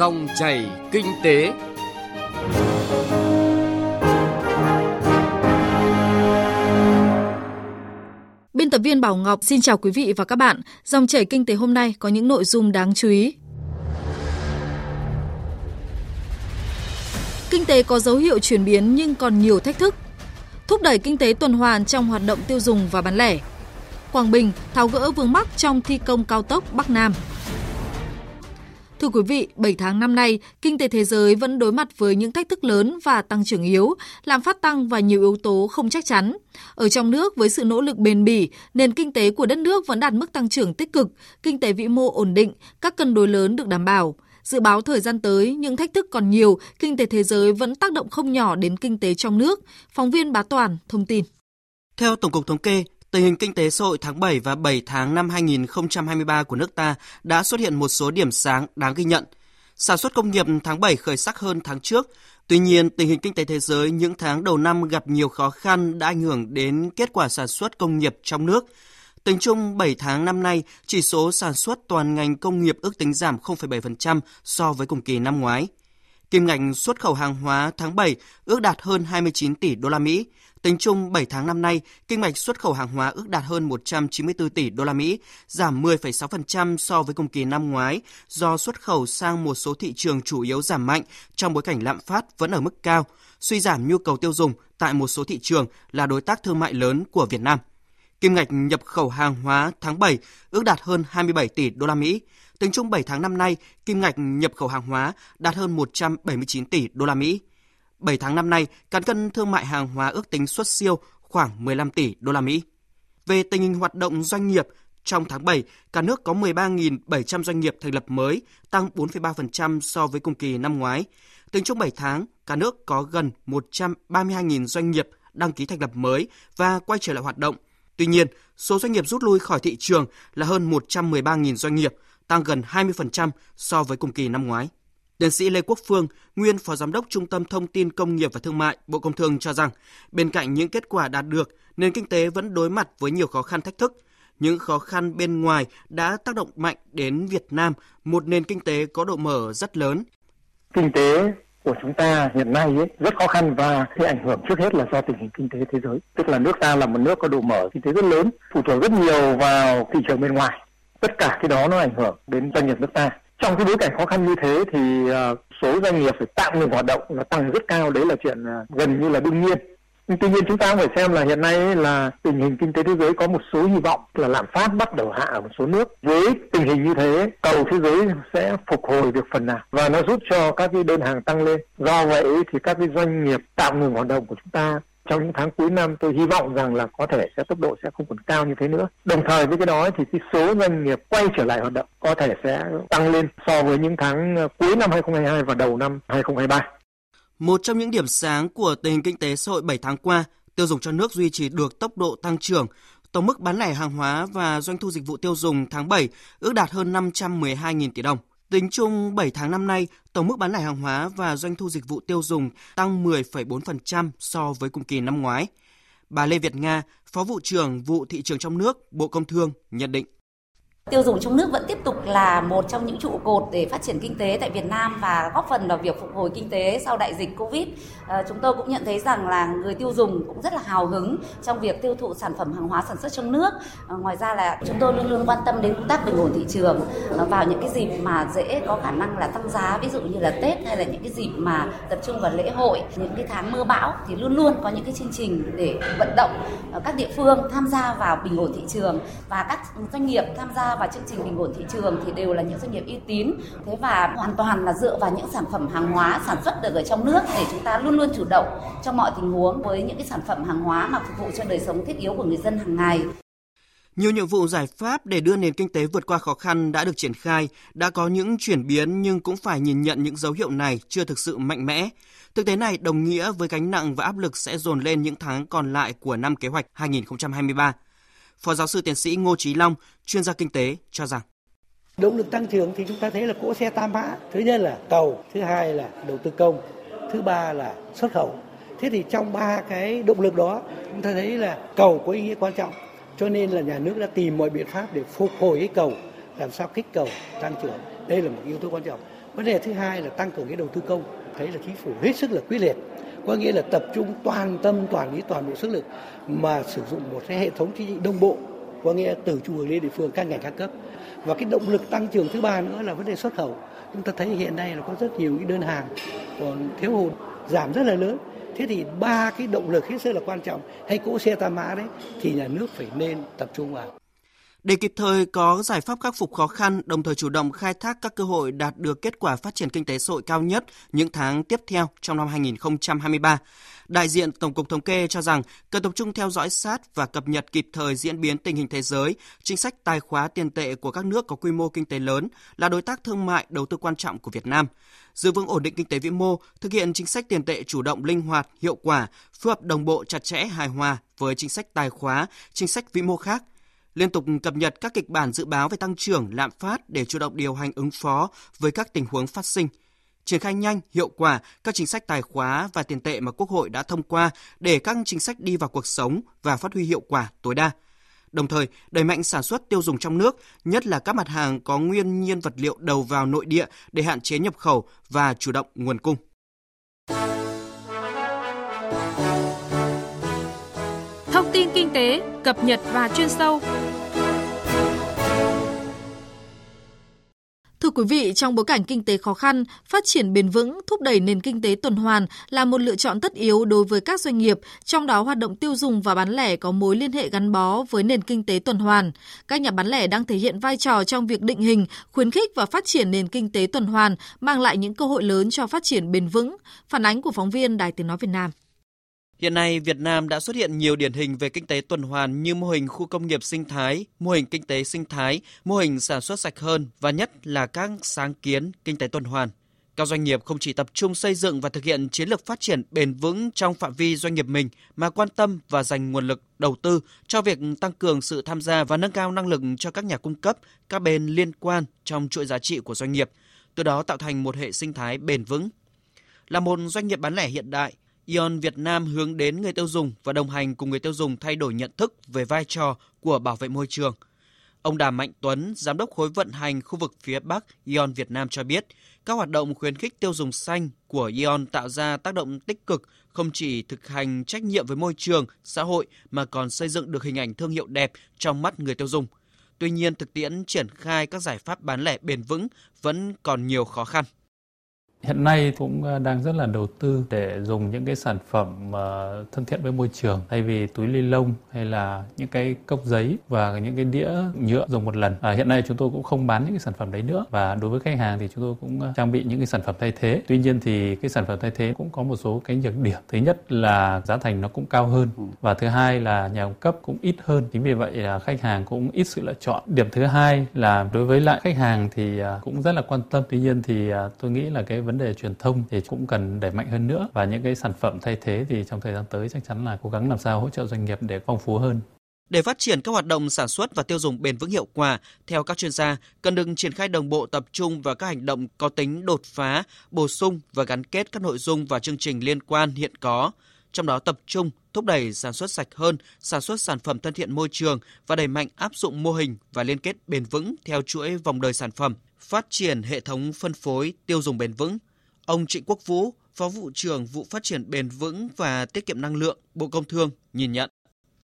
Dòng chảy kinh tế. Biên tập viên Bảo Ngọc xin chào quý vị và các bạn. Dòng chảy kinh tế hôm nay có những nội dung đáng chú ý. Kinh tế có dấu hiệu chuyển biến nhưng còn nhiều thách thức. Thúc đẩy kinh tế tuần hoàn trong hoạt động tiêu dùng và bán lẻ. Quảng Bình tháo gỡ vướng mắc trong thi công cao tốc Bắc Nam. Thưa quý vị, 7 tháng năm nay, kinh tế thế giới vẫn đối mặt với những thách thức lớn và tăng trưởng yếu, làm phát tăng và nhiều yếu tố không chắc chắn. Ở trong nước, với sự nỗ lực bền bỉ, nền kinh tế của đất nước vẫn đạt mức tăng trưởng tích cực, kinh tế vĩ mô ổn định, các cân đối lớn được đảm bảo. Dự báo thời gian tới, những thách thức còn nhiều, kinh tế thế giới vẫn tác động không nhỏ đến kinh tế trong nước. Phóng viên Bá Toàn thông tin. Theo Tổng cục Thống kê, Tình hình kinh tế xã hội tháng 7 và 7 tháng năm 2023 của nước ta đã xuất hiện một số điểm sáng đáng ghi nhận. Sản xuất công nghiệp tháng 7 khởi sắc hơn tháng trước. Tuy nhiên, tình hình kinh tế thế giới những tháng đầu năm gặp nhiều khó khăn đã ảnh hưởng đến kết quả sản xuất công nghiệp trong nước. Tính chung 7 tháng năm nay, chỉ số sản xuất toàn ngành công nghiệp ước tính giảm 0,7% so với cùng kỳ năm ngoái. Kim ngạch xuất khẩu hàng hóa tháng 7 ước đạt hơn 29 tỷ đô la Mỹ, Tính chung 7 tháng năm nay, kim ngạch xuất khẩu hàng hóa ước đạt hơn 194 tỷ đô la Mỹ, giảm 10,6% so với cùng kỳ năm ngoái do xuất khẩu sang một số thị trường chủ yếu giảm mạnh trong bối cảnh lạm phát vẫn ở mức cao, suy giảm nhu cầu tiêu dùng tại một số thị trường là đối tác thương mại lớn của Việt Nam. Kim ngạch nhập khẩu hàng hóa tháng 7 ước đạt hơn 27 tỷ đô la Mỹ. Tính chung 7 tháng năm nay, kim ngạch nhập khẩu hàng hóa đạt hơn 179 tỷ đô la Mỹ. 7 tháng năm nay, cán cân thương mại hàng hóa ước tính xuất siêu khoảng 15 tỷ đô la Mỹ. Về tình hình hoạt động doanh nghiệp, trong tháng 7, cả nước có 13.700 doanh nghiệp thành lập mới, tăng 4,3% so với cùng kỳ năm ngoái. Tính chung 7 tháng, cả nước có gần 132.000 doanh nghiệp đăng ký thành lập mới và quay trở lại hoạt động. Tuy nhiên, số doanh nghiệp rút lui khỏi thị trường là hơn 113.000 doanh nghiệp, tăng gần 20% so với cùng kỳ năm ngoái. Tiến sĩ Lê Quốc Phương, nguyên Phó Giám đốc Trung tâm Thông tin Công nghiệp và Thương mại, Bộ Công Thương cho rằng, bên cạnh những kết quả đạt được, nền kinh tế vẫn đối mặt với nhiều khó khăn thách thức. Những khó khăn bên ngoài đã tác động mạnh đến Việt Nam, một nền kinh tế có độ mở rất lớn. Kinh tế của chúng ta hiện nay ấy, rất khó khăn và cái ảnh hưởng trước hết là do tình hình kinh tế thế giới. Tức là nước ta là một nước có độ mở kinh tế rất lớn, phụ thuộc rất nhiều vào thị trường bên ngoài. Tất cả cái đó nó ảnh hưởng đến doanh nghiệp nước ta. Trong cái bối cảnh khó khăn như thế thì ờ, số doanh nghiệp phải tạm ngừng hoạt động là tăng rất cao. Đấy là chuyện ờ, gần như là đương nhiên. Tuy nhiên chúng ta phải xem là hiện nay là tình hình kinh tế thế giới có một số hy vọng là lạm phát bắt đầu hạ ở một số nước. Với tình hình như thế, cầu thế giới sẽ phục hồi được phần nào và nó giúp cho các cái đơn hàng tăng lên. Do vậy thì các cái doanh nghiệp tạm ngừng hoạt động của chúng ta trong những tháng cuối năm tôi hy vọng rằng là có thể sẽ tốc độ sẽ không còn cao như thế nữa. Đồng thời với cái đó thì cái số doanh nghiệp quay trở lại hoạt động có thể sẽ tăng lên so với những tháng ờ, cuối năm 2022 và đầu năm 2023. Một trong những điểm sáng của tình hình kinh tế xã hội 7 tháng qua, tiêu dùng trong nước duy trì được tốc độ tăng trưởng. Tổng mức bán lẻ hàng hóa và doanh thu dịch vụ tiêu dùng tháng 7 ước đạt hơn 512.000 tỷ đồng. Tính chung 7 tháng năm nay, tổng mức bán lẻ hàng hóa và doanh thu dịch vụ tiêu dùng tăng 10,4% so với cùng kỳ năm ngoái. Bà Lê Việt Nga, Phó vụ trưởng vụ thị trường trong nước, Bộ Công Thương nhận định. Tiêu dùng trong nước vẫn tiếp tục là một trong những trụ cột để phát triển kinh tế tại Việt Nam và góp phần vào việc phục hồi kinh tế sau đại dịch Covid. À, chúng tôi cũng nhận thấy rằng là người tiêu dùng cũng rất là hào hứng trong việc tiêu thụ sản phẩm hàng hóa sản xuất trong nước. À, ngoài ra là chúng tôi luôn luôn quan tâm đến công tác bình ổn thị trường à, vào những cái dịp mà dễ có khả năng là tăng giá, ví dụ như là Tết hay là những cái dịp mà tập trung vào lễ hội, những cái tháng mưa bão thì luôn luôn có những cái chương trình để vận động các địa phương tham gia vào bình ổn thị trường và các doanh nghiệp tham gia và chương trình bình ổn thị trường thì đều là những doanh nghiệp uy tín thế và hoàn toàn là dựa vào những sản phẩm hàng hóa sản xuất được ở trong nước để chúng ta luôn luôn chủ động trong mọi tình huống với những cái sản phẩm hàng hóa mà phục vụ cho đời sống thiết yếu của người dân hàng ngày. Nhiều nhiệm vụ giải pháp để đưa nền kinh tế vượt qua khó khăn đã được triển khai, đã có những chuyển biến nhưng cũng phải nhìn nhận những dấu hiệu này chưa thực sự mạnh mẽ. Thực tế này đồng nghĩa với gánh nặng và áp lực sẽ dồn lên những tháng còn lại của năm kế hoạch 2023. Phó giáo sư tiến sĩ Ngô Chí Long, chuyên gia kinh tế cho rằng. Động lực tăng trưởng thì chúng ta thấy là cỗ xe tam mã. Thứ nhất là cầu thứ hai là đầu tư công thứ ba là xuất khẩu. Thế thì trong ba cái động lực đó chúng ta thấy là cầu có ý nghĩa quan trọng. Cho nên là nhà nước đã tìm mọi biện pháp để phục hồi cái cầu làm sao kích cầu tăng trưởng. Đây là một yếu tố quan trọng. Vấn đề thứ hai là tăng cường cái đầu tư công. Thấy là chính phủ hết sức là quyết liệt có nghĩa là tập trung toàn tâm, toàn ý, toàn bộ sức lực mà sử dụng một cái hệ thống chính trị đồng bộ, có nghĩa từ trung ương đến địa phương, các ngành, các cấp. Và cái động lực tăng trưởng thứ ba nữa là vấn đề xuất khẩu. Chúng ta thấy hiện nay là có rất nhiều cái đơn hàng còn thiếu hụt, giảm rất là lớn. Thế thì ba cái động lực hết sức là quan trọng. Hay cỗ xe tam mã đấy, thì nhà nước phải nên tập trung vào để kịp thời có giải pháp khắc phục khó khăn, đồng thời chủ động khai thác các cơ hội đạt được kết quả phát triển kinh tế xã hội cao nhất những tháng tiếp theo trong năm 2023. Đại diện Tổng cục Thống kê cho rằng cần tập trung theo dõi sát và cập nhật kịp thời diễn biến tình hình thế giới, chính sách tài khóa tiền tệ của các nước có quy mô kinh tế lớn là đối tác thương mại đầu tư quan trọng của Việt Nam. Giữ vững ổn định kinh tế vĩ mô, thực hiện chính sách tiền tệ chủ động linh hoạt, hiệu quả, phù hợp đồng bộ chặt chẽ hài hòa với chính sách tài khóa, chính sách vĩ mô khác – liên tục cập nhật các kịch bản dự báo về tăng trưởng, lạm phát để chủ động điều hành ứng phó với các tình huống phát sinh. Triển khai nhanh, hiệu quả các chính sách tài khóa và tiền tệ mà Quốc hội đã thông qua để các chính sách đi vào cuộc sống và phát huy hiệu quả tối đa. Đồng thời, đẩy mạnh sản xuất tiêu dùng trong nước, nhất là các mặt hàng có nguyên nhiên vật liệu đầu vào nội địa để hạn chế nhập khẩu và chủ động nguồn cung. Thông tin kinh tế, cập nhật và chuyên sâu quý vị, trong bối cảnh kinh tế khó khăn, phát triển bền vững, thúc đẩy nền kinh tế tuần hoàn là một lựa chọn tất yếu đối với các doanh nghiệp, trong đó hoạt động tiêu dùng và bán lẻ có mối liên hệ gắn bó với nền kinh tế tuần hoàn. Các nhà bán lẻ đang thể hiện vai trò trong việc định hình, khuyến khích và phát triển nền kinh tế tuần hoàn, mang lại những cơ hội lớn cho phát triển bền vững. Phản ánh của phóng viên Đài Tiếng nói Việt Nam. Hiện nay, Việt Nam đã xuất hiện nhiều điển hình về kinh tế tuần hoàn như mô hình khu công nghiệp sinh thái, mô hình kinh tế sinh thái, mô hình sản xuất sạch hơn và nhất là các sáng kiến kinh tế tuần hoàn. Các doanh nghiệp không chỉ tập trung xây dựng và thực hiện chiến lược phát triển bền vững trong phạm vi doanh nghiệp mình mà quan tâm và dành nguồn lực đầu tư cho việc tăng cường sự tham gia và nâng cao năng lực cho các nhà cung cấp, các bên liên quan trong chuỗi giá trị của doanh nghiệp, từ đó tạo thành một hệ sinh thái bền vững. Là một doanh nghiệp bán lẻ hiện đại, Ion Việt Nam hướng đến người tiêu dùng và đồng hành cùng người tiêu dùng thay đổi nhận thức về vai trò của bảo vệ môi trường. Ông Đàm Mạnh Tuấn, giám đốc khối vận hành khu vực phía Bắc Ion Việt Nam cho biết, các hoạt động khuyến khích tiêu dùng xanh của Ion tạo ra tác động tích cực không chỉ thực hành trách nhiệm với môi trường, xã hội mà còn xây dựng được hình ảnh thương hiệu đẹp trong mắt người tiêu dùng. Tuy nhiên, thực tiễn triển khai các giải pháp bán lẻ bền vững vẫn còn nhiều khó khăn. Hiện nay cũng ờ, đang rất là đầu tư để dùng những cái sản phẩm ờ, thân thiện với môi trường thay vì túi ni lông hay là những cái cốc giấy và những cái đĩa nhựa dùng một lần. À, hiện nay chúng tôi cũng không bán những cái sản phẩm đấy nữa và đối với khách hàng thì chúng tôi cũng trang bị những cái sản phẩm thay thế. Tuy nhiên thì cái sản phẩm thay thế cũng có một số cái nhược điểm. Thứ nhất là giá thành nó cũng cao hơn và thứ hai là nhà cung cấp cũng ít hơn. Chính vì vậy là khách hàng cũng ít sự lựa chọn. Điểm thứ hai là đối với lại khách hàng thì cũng rất là quan tâm. Tuy nhiên thì tôi nghĩ là cái vấn đề truyền thông thì cũng cần đẩy mạnh hơn nữa và những cái sản phẩm thay thế thì trong thời gian tới chắc chắn là cố gắng làm sao hỗ trợ doanh nghiệp để phong phú hơn. Để phát triển các hoạt động sản xuất và tiêu dùng bền vững hiệu quả, theo các chuyên gia, cần được triển khai đồng bộ tập trung vào các hành động có tính đột phá, bổ sung và gắn kết các nội dung và chương trình liên quan hiện có, trong đó tập trung thúc đẩy sản xuất sạch hơn, sản xuất sản phẩm thân thiện môi trường và đẩy mạnh áp dụng mô hình và liên kết bền vững theo chuỗi vòng đời sản phẩm, phát triển hệ thống phân phối tiêu dùng bền vững, Ông Trịnh Quốc Vũ, Phó vụ trưởng vụ phát triển bền vững và tiết kiệm năng lượng, Bộ Công Thương nhìn nhận.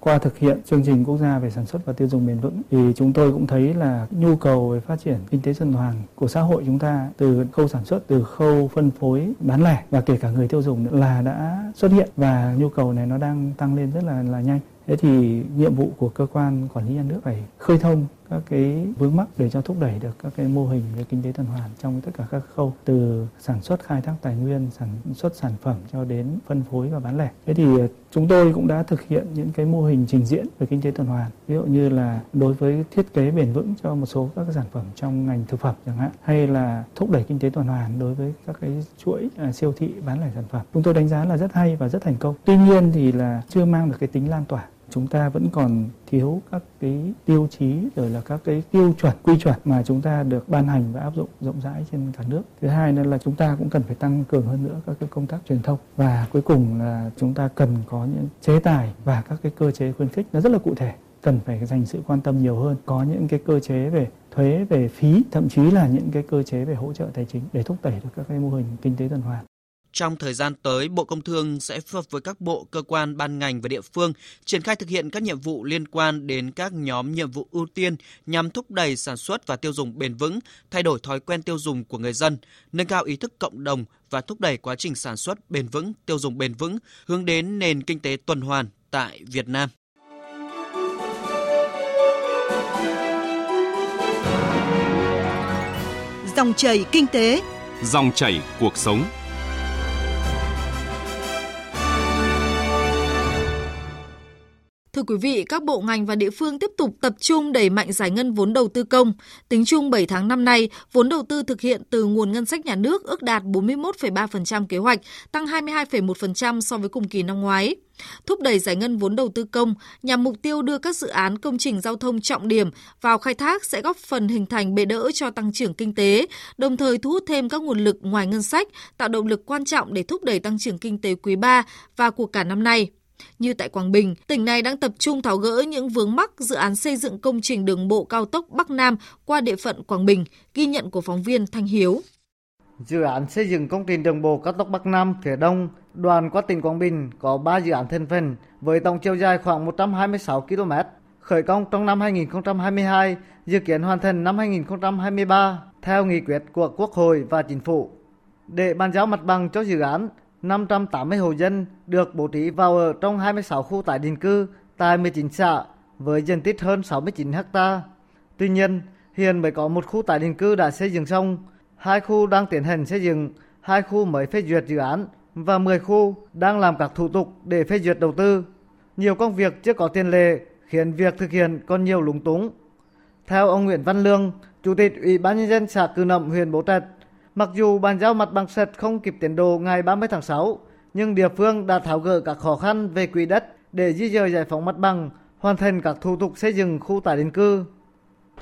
Qua thực hiện chương trình quốc gia về sản xuất và tiêu dùng bền vững thì chúng tôi cũng thấy là nhu cầu về phát triển kinh tế tuần hoàn của xã hội chúng ta từ khâu sản xuất, từ khâu phân phối, bán lẻ và kể cả người tiêu dùng nữa là đã xuất hiện và nhu cầu này nó đang tăng lên rất là là nhanh. Thế thì nhiệm vụ của cơ quan quản lý nhà nước phải khơi thông các cái vướng mắc để cho thúc đẩy được các cái mô hình về kinh tế tuần hoàn trong tất cả các khâu từ sản xuất khai thác tài nguyên sản xuất sản phẩm cho đến phân phối và bán lẻ. Thế thì ờ, chúng tôi cũng đã thực hiện những cái mô hình trình diễn về kinh tế tuần hoàn ví dụ như là đối với thiết kế bền vững cho một số các sản phẩm trong ngành thực phẩm chẳng hạn hay là thúc đẩy kinh tế tuần hoàn đối với các cái chuỗi à, siêu thị bán lẻ sản phẩm. Chúng tôi đánh giá là rất hay và rất thành công. Tuy nhiên thì là chưa mang được cái tính lan tỏa chúng ta vẫn còn thiếu các cái tiêu chí rồi là các cái tiêu chuẩn quy chuẩn mà chúng ta được ban hành và áp dụng rộng rãi trên cả nước. Thứ hai nữa là chúng ta cũng cần phải tăng cường hơn nữa các cái công tác truyền thông. Và cuối cùng là chúng ta cần có những chế tài và các cái cơ chế khuyến khích nó rất là cụ thể. Cần phải dành sự quan tâm nhiều hơn, có những cái cơ chế về thuế, về phí, thậm chí là những cái cơ chế về hỗ trợ tài chính để thúc đẩy được các cái mô hình kinh tế tuần hoàn. Trong thời gian tới, Bộ Công Thương sẽ phối hợp với các bộ, cơ quan, ban ngành và địa phương triển khai thực hiện các nhiệm vụ liên quan đến các nhóm nhiệm vụ ưu tiên nhằm thúc đẩy sản xuất và tiêu dùng bền vững, thay đổi thói quen tiêu dùng của người dân, nâng cao ý thức cộng đồng và thúc đẩy quá trình sản xuất bền vững, tiêu dùng bền vững, hướng đến nền kinh tế tuần hoàn tại Việt Nam. Dòng chảy kinh tế, dòng chảy cuộc sống. Thưa quý vị, các bộ ngành và địa phương tiếp tục tập trung đẩy mạnh giải ngân vốn đầu tư công. Tính chung 7 tháng năm nay, vốn đầu tư thực hiện từ nguồn ngân sách nhà nước ước đạt 41,3% kế hoạch, tăng 22,1% so với cùng kỳ năm ngoái. Thúc đẩy giải ngân vốn đầu tư công nhằm mục tiêu đưa các dự án công trình giao thông trọng điểm vào khai thác sẽ góp phần hình thành bệ đỡ cho tăng trưởng kinh tế, đồng thời thu hút thêm các nguồn lực ngoài ngân sách, tạo động lực quan trọng để thúc đẩy tăng trưởng kinh tế quý 3 và của cả năm nay. Như tại Quảng Bình, tỉnh này đang tập trung tháo gỡ những vướng mắc dự án xây dựng công trình đường bộ cao tốc Bắc Nam qua địa phận Quảng Bình, ghi nhận của phóng viên Thanh Hiếu. Dự án xây dựng công trình đường bộ cao tốc Bắc Nam phía Đông đoàn qua tỉnh Quảng Bình có 3 dự án thành phần với tổng chiều dài khoảng 126 km. Khởi công trong năm 2022, dự kiến hoàn thành năm 2023 theo nghị quyết của Quốc hội và Chính phủ. Để bàn giao mặt bằng cho dự án, 580 hộ dân được bố trí vào ở trong 26 khu tái định cư tại 19 xã với diện tích hơn 69 ha. Tuy nhiên, hiện mới có một khu tái định cư đã xây dựng xong, hai khu đang tiến hành xây dựng, hai khu mới phê duyệt dự án và 10 khu đang làm các thủ tục để phê duyệt đầu tư. Nhiều công việc chưa có tiền lệ khiến việc thực hiện còn nhiều lúng túng. Theo ông Nguyễn Văn Lương, Chủ tịch Ủy ban nhân dân xã Cư Nậm, huyện Bố Trạch, Mặc dù bàn giao mặt bằng sạch không kịp tiến độ ngày 30 tháng 6, nhưng địa phương đã tháo gỡ các khó khăn về quỹ đất để di dời giải phóng mặt bằng, hoàn thành các thủ tục xây dựng khu tái định cư.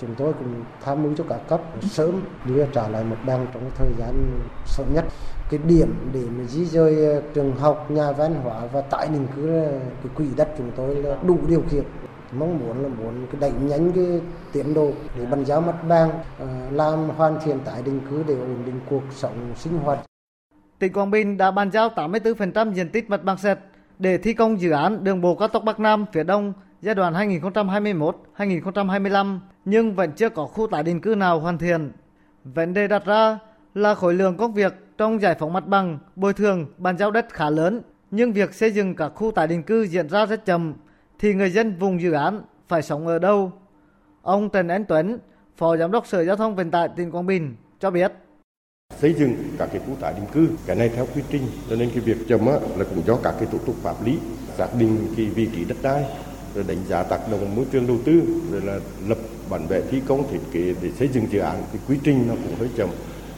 Chúng tôi cũng tham mưu cho các cấp sớm đưa trả lại mặt bằng trong thời gian sớm nhất. Cái điểm để mà di dời ờ, trường học, nhà văn hóa và tái định cư ờ, cái quỹ đất chúng tôi là đủ điều kiện mong muốn là muốn cái đẩy nhanh cái tiến độ để bàn giao mặt bằng ờ, làm hoàn thiện tái định cư để ổn định cuộc sống sinh hoạt. Tỉnh Quảng Bình đã bàn giao 84% diện tích mặt bằng sạch để thi công dự án đường bộ cao tốc Bắc Nam phía Đông giai đoạn 2021-2025 nhưng vẫn chưa có khu tái định cư nào hoàn thiện. Vấn đề đặt ra là khối lượng công việc trong giải phóng mặt bằng, bồi thường, bàn giao đất khá lớn nhưng việc xây dựng các khu tái định cư diễn ra rất chậm thì người dân vùng dự án phải sống ở đâu? Ông Trần Anh Tuấn, Phó Giám đốc Sở Giao thông Vận tải tỉnh Quảng Bình cho biết. Xây dựng các cái khu tái định cư cái này theo quy trình cho nên cái việc chậm á, là cũng do các cái thủ tục pháp lý xác định cái vị trí đất đai rồi đánh giá tác động môi trường đầu tư rồi là lập bản vẽ thi công thiết kế để xây dựng dự án cái quy trình nó cũng hơi chậm.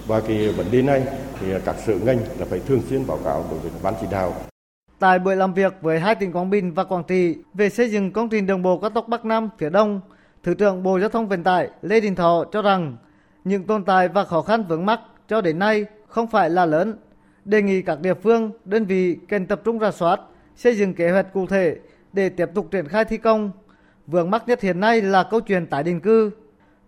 Và cái vấn đề này thì các sở ngành là phải thường xuyên báo cáo đối với ban chỉ đạo. Tại buổi làm việc với hai tỉnh Quảng Bình và Quảng Trị về xây dựng công trình đường bộ cao tốc Bắc Nam phía Đông, Thứ trưởng Bộ Giao thông Vận tải Lê Đình Thọ cho rằng những tồn tại và khó khăn vướng mắc cho đến nay không phải là lớn. Đề nghị các địa phương, đơn vị cần tập trung ra soát, xây dựng kế hoạch cụ thể để tiếp tục triển khai thi công. Vướng mắc nhất hiện nay là câu chuyện tái định cư.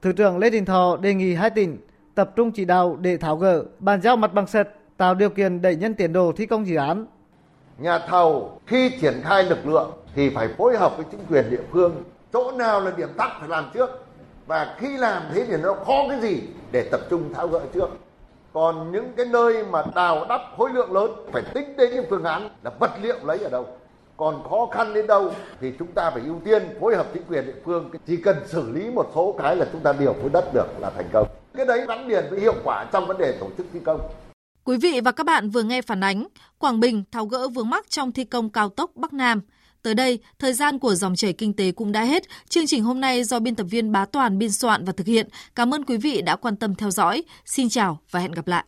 Thứ trưởng Lê Đình Thọ đề nghị hai tỉnh tập trung chỉ đạo để tháo gỡ, bàn giao mặt bằng sạch, tạo điều kiện đẩy nhanh tiến độ thi công dự án nhà thầu khi triển khai lực lượng thì phải phối hợp với chính quyền địa phương. Chỗ nào là điểm tắc phải làm trước. Và khi làm thế thì nó khó cái gì để tập trung tháo gỡ trước. Còn những cái nơi mà đào đắp khối lượng lớn phải tính đến những phương án là vật liệu lấy ở đâu. Còn khó khăn đến đâu thì chúng ta phải ưu tiên phối hợp chính quyền địa phương. Chỉ cần xử lý một số cái là chúng ta điều phối đất được là thành công. Cái đấy gắn liền với hiệu quả trong vấn đề tổ chức thi công. Quý vị và các bạn vừa nghe phản ánh Quảng Bình tháo gỡ vướng mắc trong thi công cao tốc Bắc Nam. Tới đây, thời gian của dòng chảy kinh tế cũng đã hết. Chương trình hôm nay do biên tập viên Bá Toàn biên soạn và thực hiện. Cảm ơn quý vị đã quan tâm theo dõi. Xin chào và hẹn gặp lại.